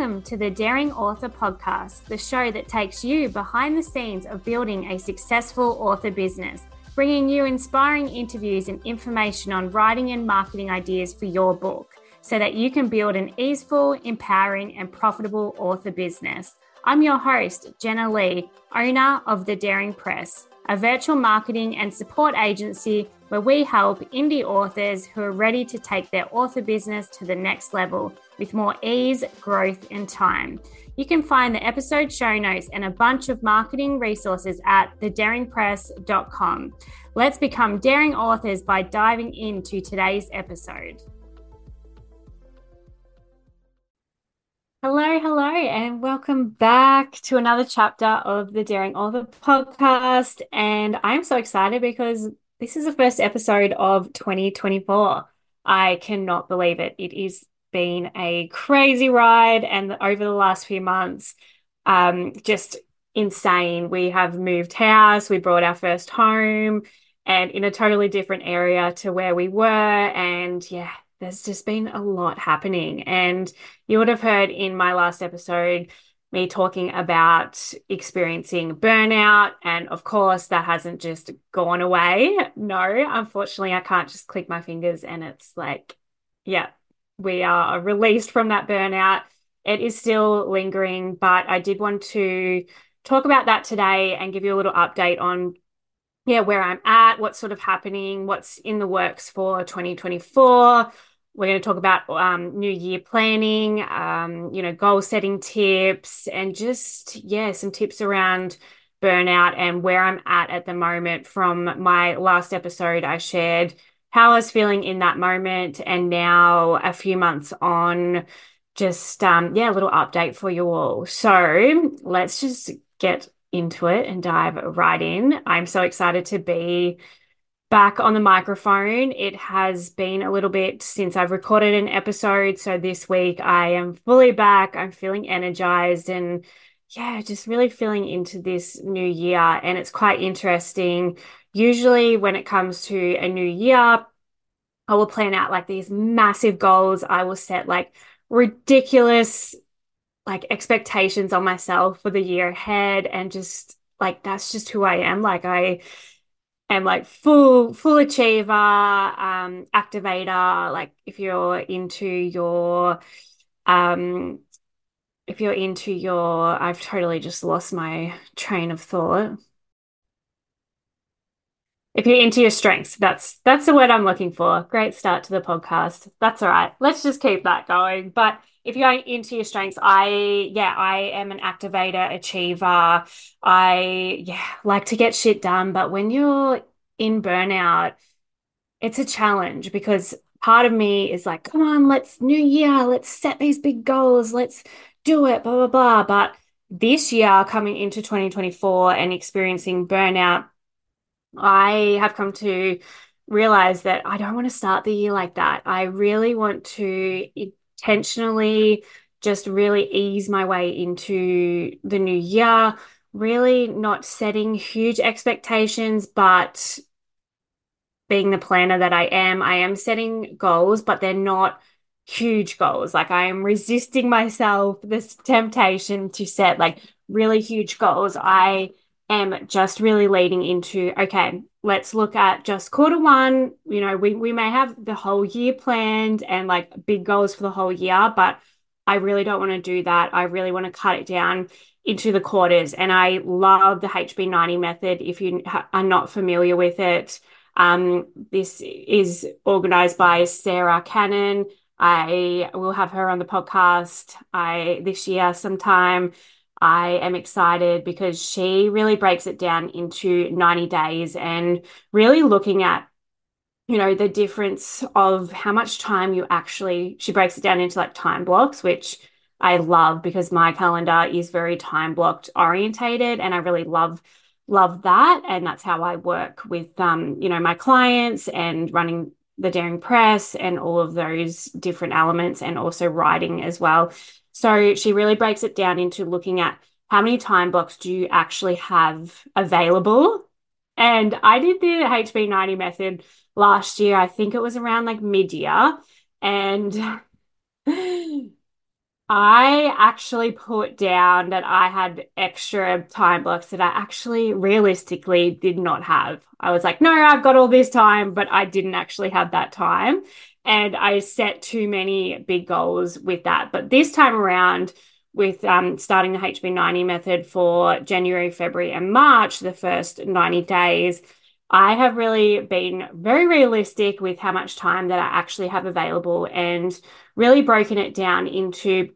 Welcome to the Daring Author Podcast, the show that takes you behind the scenes of building a successful author business, bringing you inspiring interviews and information on writing and marketing ideas for your book so that you can build an easeful, empowering, and profitable author business. I'm your host, Jenna Lee, owner of The Daring Press, a virtual marketing and support agency where we help indie authors who are ready to take their author business to the next level with more ease, growth, and time. You can find the episode show notes and a bunch of marketing resources at thedaringpress.com. Let's become daring authors by diving into today's episode. Hello, hello, and welcome back to another chapter of the Daring Author podcast. And I'm so excited because this is the first episode of 2024. I cannot believe it. It has been a crazy ride, and over the last few months, um, just insane. We have moved house, we brought our first home, and in a totally different area to where we were. And yeah, there's just been a lot happening. And you would have heard in my last episode me talking about experiencing burnout. And of course, that hasn't just gone away. No, unfortunately, I can't just click my fingers and it's like, yeah, we are released from that burnout. It is still lingering, but I did want to talk about that today and give you a little update on yeah where i'm at what's sort of happening what's in the works for 2024 we're going to talk about um, new year planning, um, you know, goal setting tips, and just, yeah, some tips around burnout and where I'm at at the moment. From my last episode, I shared how I was feeling in that moment, and now a few months on, just, um, yeah, a little update for you all. So let's just get into it and dive right in. I'm so excited to be back on the microphone. It has been a little bit since I've recorded an episode. So this week I am fully back. I'm feeling energized and yeah, just really feeling into this new year. And it's quite interesting. Usually, when it comes to a new year, I will plan out like these massive goals. I will set like ridiculous like expectations on myself for the year ahead and just like that's just who I am. Like I am like full full achiever um activator like if you're into your um if you're into your I've totally just lost my train of thought. If you're into your strengths that's that's the word I'm looking for. Great start to the podcast. That's all right. Let's just keep that going. But if you're into your strengths, I yeah, I am an activator, achiever. I yeah, like to get shit done, but when you're in burnout, it's a challenge because part of me is like, come on, let's new year, let's set these big goals, let's do it, blah blah blah. But this year coming into 2024 and experiencing burnout, I have come to realize that I don't want to start the year like that. I really want to intentionally just really ease my way into the new year, really not setting huge expectations, but being the planner that I am, I am setting goals, but they're not huge goals. Like I am resisting myself this temptation to set like really huge goals. I am just really leading into okay, let's look at just quarter one. You know, we, we may have the whole year planned and like big goals for the whole year, but I really don't want to do that. I really want to cut it down into the quarters. And I love the HB90 method. If you are not familiar with it, um, this is organized by Sara Cannon. I will have her on the podcast I this year sometime. I am excited because she really breaks it down into 90 days and really looking at you know the difference of how much time you actually she breaks it down into like time blocks which I love because my calendar is very time blocked orientated and I really love love that. And that's how I work with um you know my clients and running the daring press and all of those different elements and also writing as well so she really breaks it down into looking at how many time blocks do you actually have available and I did the HB90 method last year I think it was around like mid-year and I actually put down that I had extra time blocks that I actually realistically did not have. I was like, no, I've got all this time, but I didn't actually have that time. And I set too many big goals with that. But this time around, with um, starting the HB90 method for January, February, and March, the first 90 days, I have really been very realistic with how much time that I actually have available and really broken it down into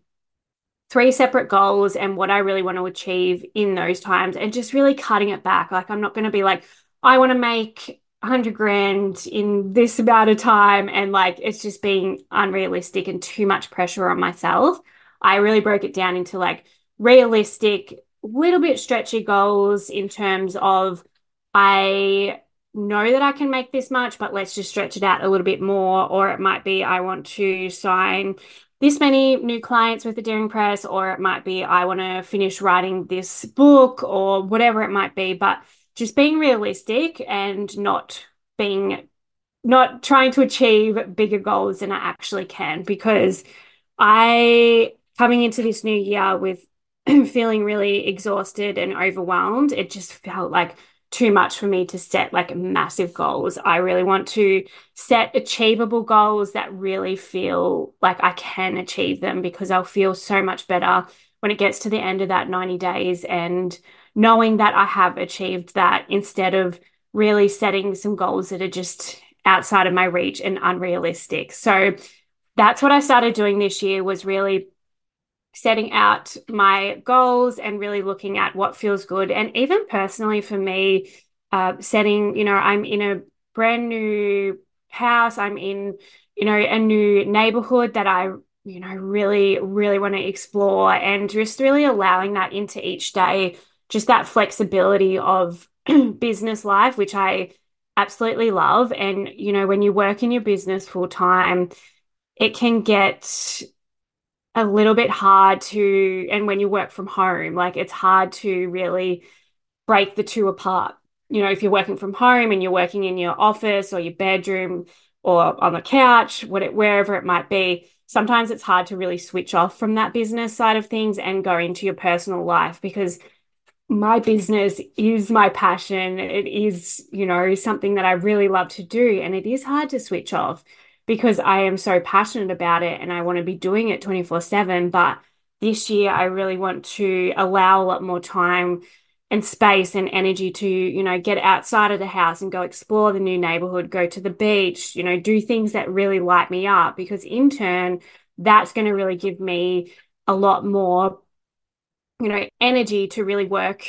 three separate goals and what I really want to achieve in those times and just really cutting it back. Like, I'm not going to be like, I want to make 100 grand in this amount of time. And like, it's just being unrealistic and too much pressure on myself. I really broke it down into like realistic, little bit stretchy goals in terms of I know that I can make this much, but let's just stretch it out a little bit more. Or it might be I want to sign this many new clients with the Daring Press, or it might be I want to finish writing this book or whatever it might be. But just being realistic and not being not trying to achieve bigger goals than I actually can because I coming into this new year with feeling really exhausted and overwhelmed, it just felt like too much for me to set like massive goals. I really want to set achievable goals that really feel like I can achieve them because I'll feel so much better when it gets to the end of that 90 days and knowing that I have achieved that instead of really setting some goals that are just outside of my reach and unrealistic. So that's what I started doing this year was really setting out my goals and really looking at what feels good. And even personally for me, uh, setting, you know, I'm in a brand new house, I'm in, you know, a new neighborhood that I, you know, really, really want to explore and just really allowing that into each day, just that flexibility of business life, which I absolutely love. And, you know, when you work in your business full time, it can get a little bit hard to, and when you work from home, like it's hard to really break the two apart. You know, if you're working from home and you're working in your office or your bedroom or on the couch, wherever it might be, sometimes it's hard to really switch off from that business side of things and go into your personal life because my business is my passion. It is, you know, something that I really love to do. And it is hard to switch off because I am so passionate about it and I want to be doing it 24 7. But this year, I really want to allow a lot more time and space and energy to, you know, get outside of the house and go explore the new neighborhood, go to the beach, you know, do things that really light me up because in turn, that's going to really give me a lot more, you know, energy to really work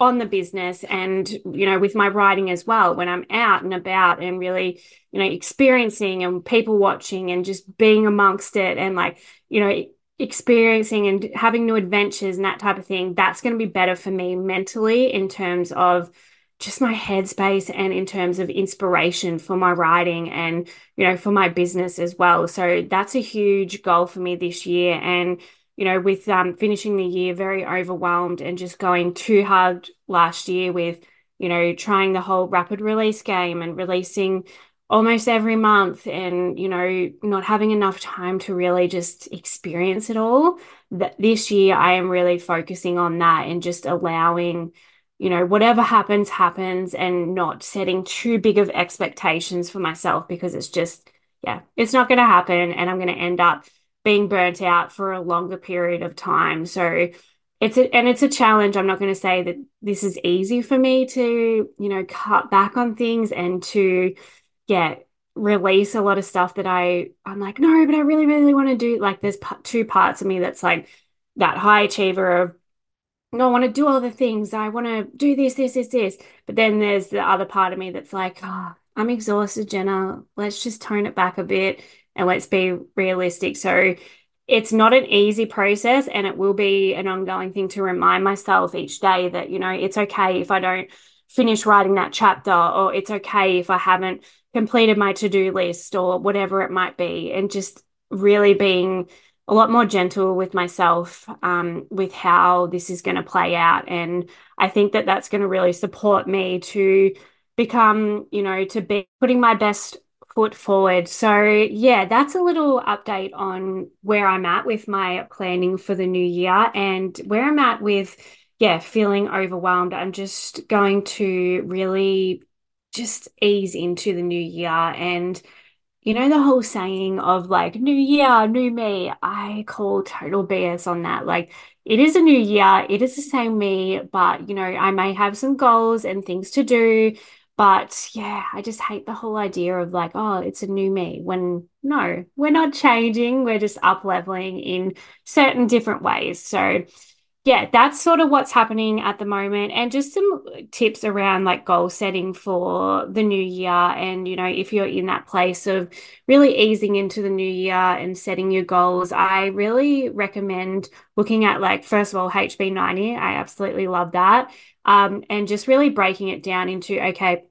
on the business and you know with my writing as well when i'm out and about and really you know experiencing and people watching and just being amongst it and like you know experiencing and having new adventures and that type of thing that's going to be better for me mentally in terms of just my headspace and in terms of inspiration for my writing and you know for my business as well. So that's a huge goal for me this year and you know, with um, finishing the year very overwhelmed and just going too hard last year with, you know, trying the whole rapid release game and releasing almost every month and, you know, not having enough time to really just experience it all. That this year I am really focusing on that and just allowing, you know, whatever happens, happens and not setting too big of expectations for myself because it's just, yeah, it's not going to happen. And I'm going to end up being burnt out for a longer period of time. So it's a, and it's a challenge. I'm not going to say that this is easy for me to, you know, cut back on things and to get release a lot of stuff that I I'm like, no, but I really, really want to do. Like, there's two parts of me that's like that high achiever of no, I want to do all the things. I want to do this, this, this, this. But then there's the other part of me that's like, oh, I'm exhausted, Jenna. Let's just tone it back a bit and let's be realistic. So it's not an easy process and it will be an ongoing thing to remind myself each day that, you know, it's okay if I don't finish writing that chapter or it's okay if I haven't completed my to-do list or whatever it might be and just really being a lot more gentle with myself um, with how this is going to play out and i think that that's going to really support me to become you know to be putting my best foot forward. So, yeah, that's a little update on where I'm at with my planning for the new year and where I'm at with, yeah, feeling overwhelmed. I'm just going to really just ease into the new year and you know the whole saying of like new year, new me. I call total BS on that. Like it is a new year, it is the same me, but you know, I may have some goals and things to do. But yeah, I just hate the whole idea of like, oh, it's a new me when no, we're not changing, we're just up leveling in certain different ways. So yeah, that's sort of what's happening at the moment. And just some tips around like goal setting for the new year. And, you know, if you're in that place of really easing into the new year and setting your goals, I really recommend looking at like, first of all, HB90. I absolutely love that. Um, and just really breaking it down into, okay,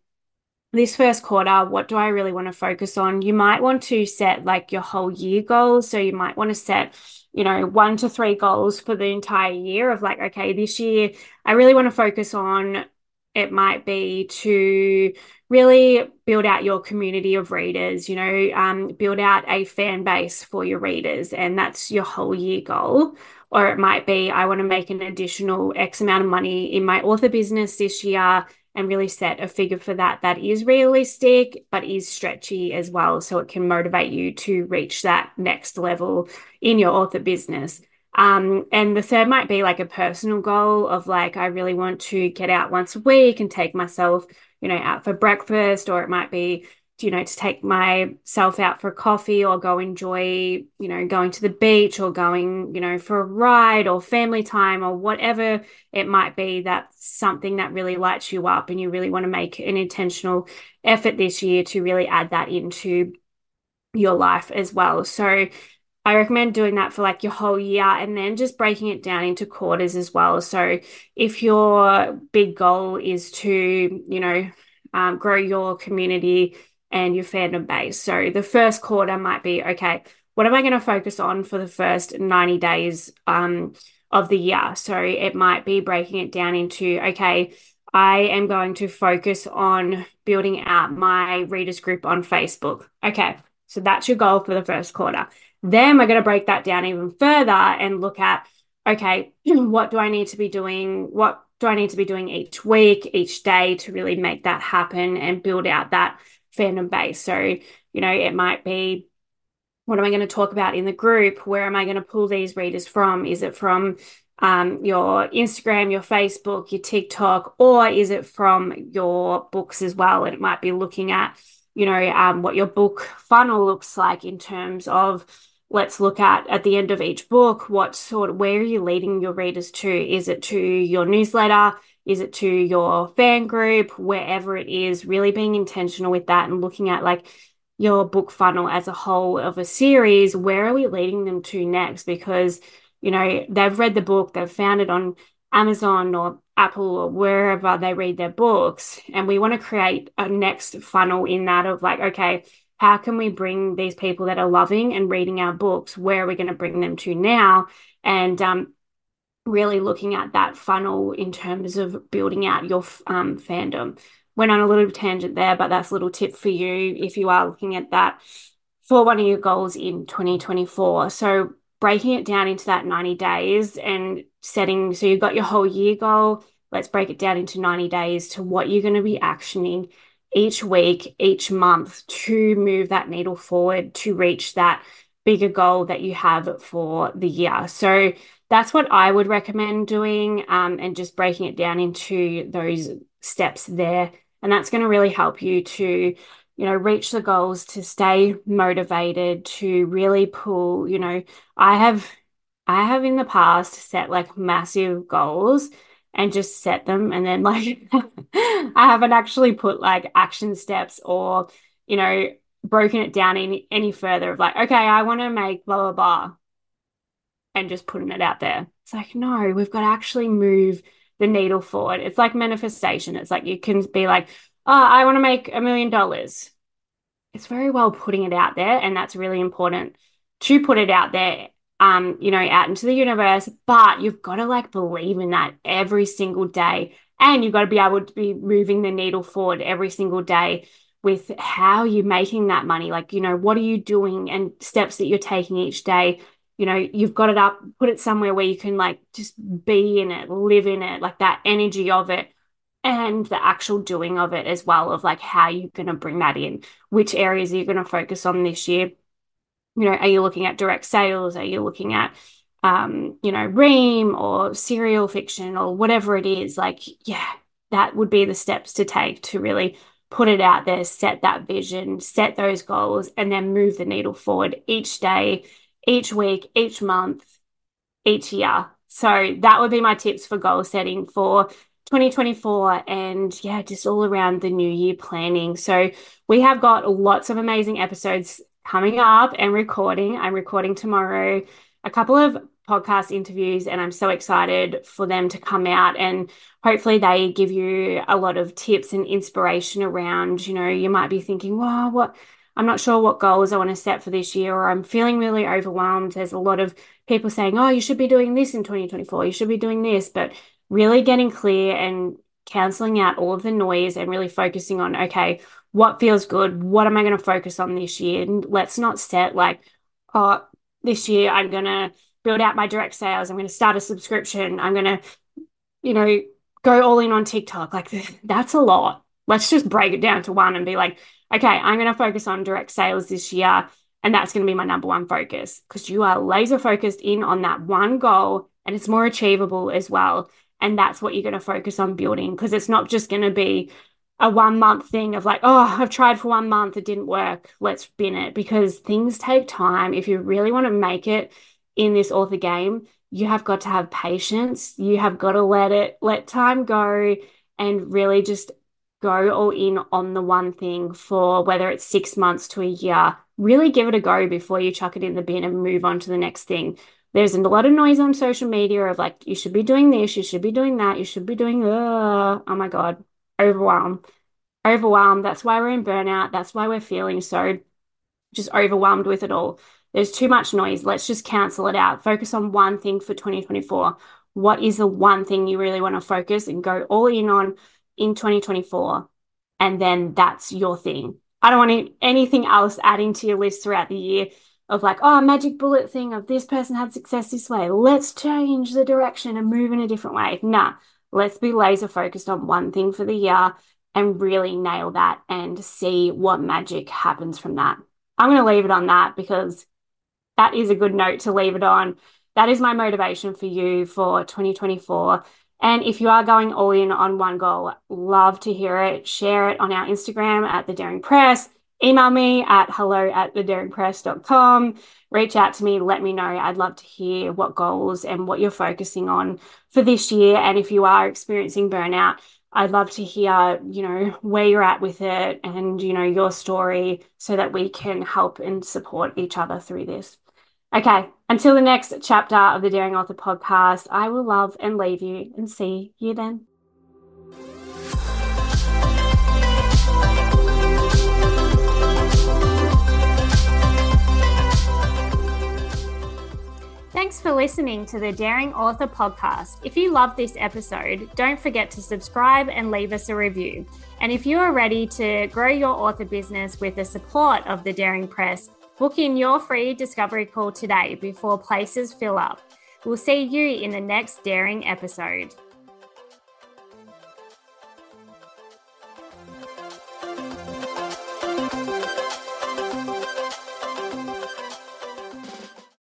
this first quarter, what do I really want to focus on? You might want to set like your whole year goals. So you might want to set you know, one to three goals for the entire year of like, okay, this year I really want to focus on it might be to really build out your community of readers, you know, um, build out a fan base for your readers, and that's your whole year goal. Or it might be, I want to make an additional X amount of money in my author business this year and really set a figure for that that is realistic but is stretchy as well. So it can motivate you to reach that next level in your author business. Um, and the third might be like a personal goal of like i really want to get out once a week and take myself you know out for breakfast or it might be you know, to take myself out for coffee or go enjoy, you know, going to the beach or going, you know, for a ride or family time or whatever it might be, that's something that really lights you up and you really want to make an intentional effort this year to really add that into your life as well. So I recommend doing that for like your whole year and then just breaking it down into quarters as well. So if your big goal is to, you know, um, grow your community and your fandom base. So the first quarter might be okay, what am I going to focus on for the first 90 days um, of the year? So it might be breaking it down into okay, I am going to focus on building out my readers group on Facebook. Okay, so that's your goal for the first quarter. Then we're going to break that down even further and look at okay, what do I need to be doing? What do I need to be doing each week, each day to really make that happen and build out that fandom base. So, you know, it might be what am I going to talk about in the group? Where am I going to pull these readers from? Is it from um, your Instagram, your Facebook, your TikTok, or is it from your books as well? And it might be looking at, you know, um, what your book funnel looks like in terms of let's look at at the end of each book what sort of where are you leading your readers to is it to your newsletter is it to your fan group, wherever it is, really being intentional with that and looking at like your book funnel as a whole of a series. Where are we leading them to next? Because, you know, they've read the book, they've found it on Amazon or Apple or wherever they read their books. And we want to create a next funnel in that of like, okay, how can we bring these people that are loving and reading our books? Where are we going to bring them to now? And um, really looking at that funnel in terms of building out your um, fandom. Went on a little tangent there, but that's a little tip for you if you are looking at that for one of your goals in 2024. So breaking it down into that 90 days and setting so you've got your whole year goal. Let's break it down into 90 days to what you're going to be actioning each week, each month to move that needle forward to reach that bigger goal that you have for the year. So that's what I would recommend doing um, and just breaking it down into those steps there. And that's going to really help you to, you know, reach the goals, to stay motivated, to really pull, you know, I have, I have in the past set like massive goals and just set them. And then like, I haven't actually put like action steps or, you know, broken it down any, any further of like, okay, I want to make blah, blah, blah and just putting it out there. It's like, no, we've got to actually move the needle forward. It's like manifestation. It's like you can be like, oh, I want to make a million dollars. It's very well putting it out there. And that's really important to put it out there, um, you know, out into the universe. But you've got to like believe in that every single day. And you've got to be able to be moving the needle forward every single day with how you're making that money. Like, you know, what are you doing and steps that you're taking each day. You know, you've got it up, put it somewhere where you can like just be in it, live in it, like that energy of it and the actual doing of it as well of like how you're going to bring that in. Which areas are you going to focus on this year? You know are you looking at direct sales? Are you looking at um you know ream or serial fiction or whatever it is? Like yeah that would be the steps to take to really put it out there set that vision set those goals and then move the needle forward each day each week each month each year so that would be my tips for goal setting for 2024 and yeah, just all around the new year planning. So we have got lots of amazing episodes coming up and recording. I'm recording tomorrow a couple of podcast interviews and I'm so excited for them to come out and hopefully they give you a lot of tips and inspiration around, you know, you might be thinking, wow, what I'm not sure what goals I want to set for this year, or I'm feeling really overwhelmed. There's a lot of people saying, oh, you should be doing this in 2024, you should be doing this. But really getting clear and canceling out all of the noise and really focusing on, okay, what feels good? What am I going to focus on this year? And let's not set like, oh, this year I'm going to build out my direct sales. I'm going to start a subscription. I'm going to, you know, go all in on TikTok. Like that's a lot. Let's just break it down to one and be like, okay, I'm going to focus on direct sales this year. And that's going to be my number one focus because you are laser focused in on that one goal and it's more achievable as well. And that's what you're going to focus on building because it's not just going to be a one month thing of like, oh, I've tried for one month, it didn't work, let's bin it because things take time. If you really want to make it in this author game, you have got to have patience. You have got to let it, let time go and really just go all in on the one thing for whether it's six months to a year. Really give it a go before you chuck it in the bin and move on to the next thing. There's a lot of noise on social media of like you should be doing this you should be doing that you should be doing uh, oh my god overwhelmed overwhelmed that's why we're in burnout. That's why we're feeling so just overwhelmed with it all. There's too much noise. Let's just cancel it out. Focus on one thing for 2024 what is the one thing you really want to focus and go all in on in 2024 and then that's your thing i don't want anything else adding to your list throughout the year of like, oh, magic bullet thing of this person had success this way. Let's change the direction and move in a different way. Nah, let's be laser focused on one thing for the year and really nail that and see what magic happens from that. I'm going to leave it on that because that is a good note to leave it on. That is my motivation for you for 2024. And if you are going all in on one goal, love to hear it. Share it on our Instagram at the Daring Press email me at hello at thedaringpress.com. Reach out to me, let me know. I'd love to hear what goals and what you're focusing on for this year. And if you are experiencing burnout, I'd love to hear, you know, where you're at with it and, you know, your story so that we can help and support each other through this. Okay, until the next chapter of the Daring Author podcast, I will love and leave you and see you then. Thanks for listening to the Daring Author podcast. If you love this episode, don't forget to subscribe and leave us a review. And if you are ready to grow your author business with the support of the Daring Press, book in your free discovery call today before places fill up. We'll see you in the next Daring episode.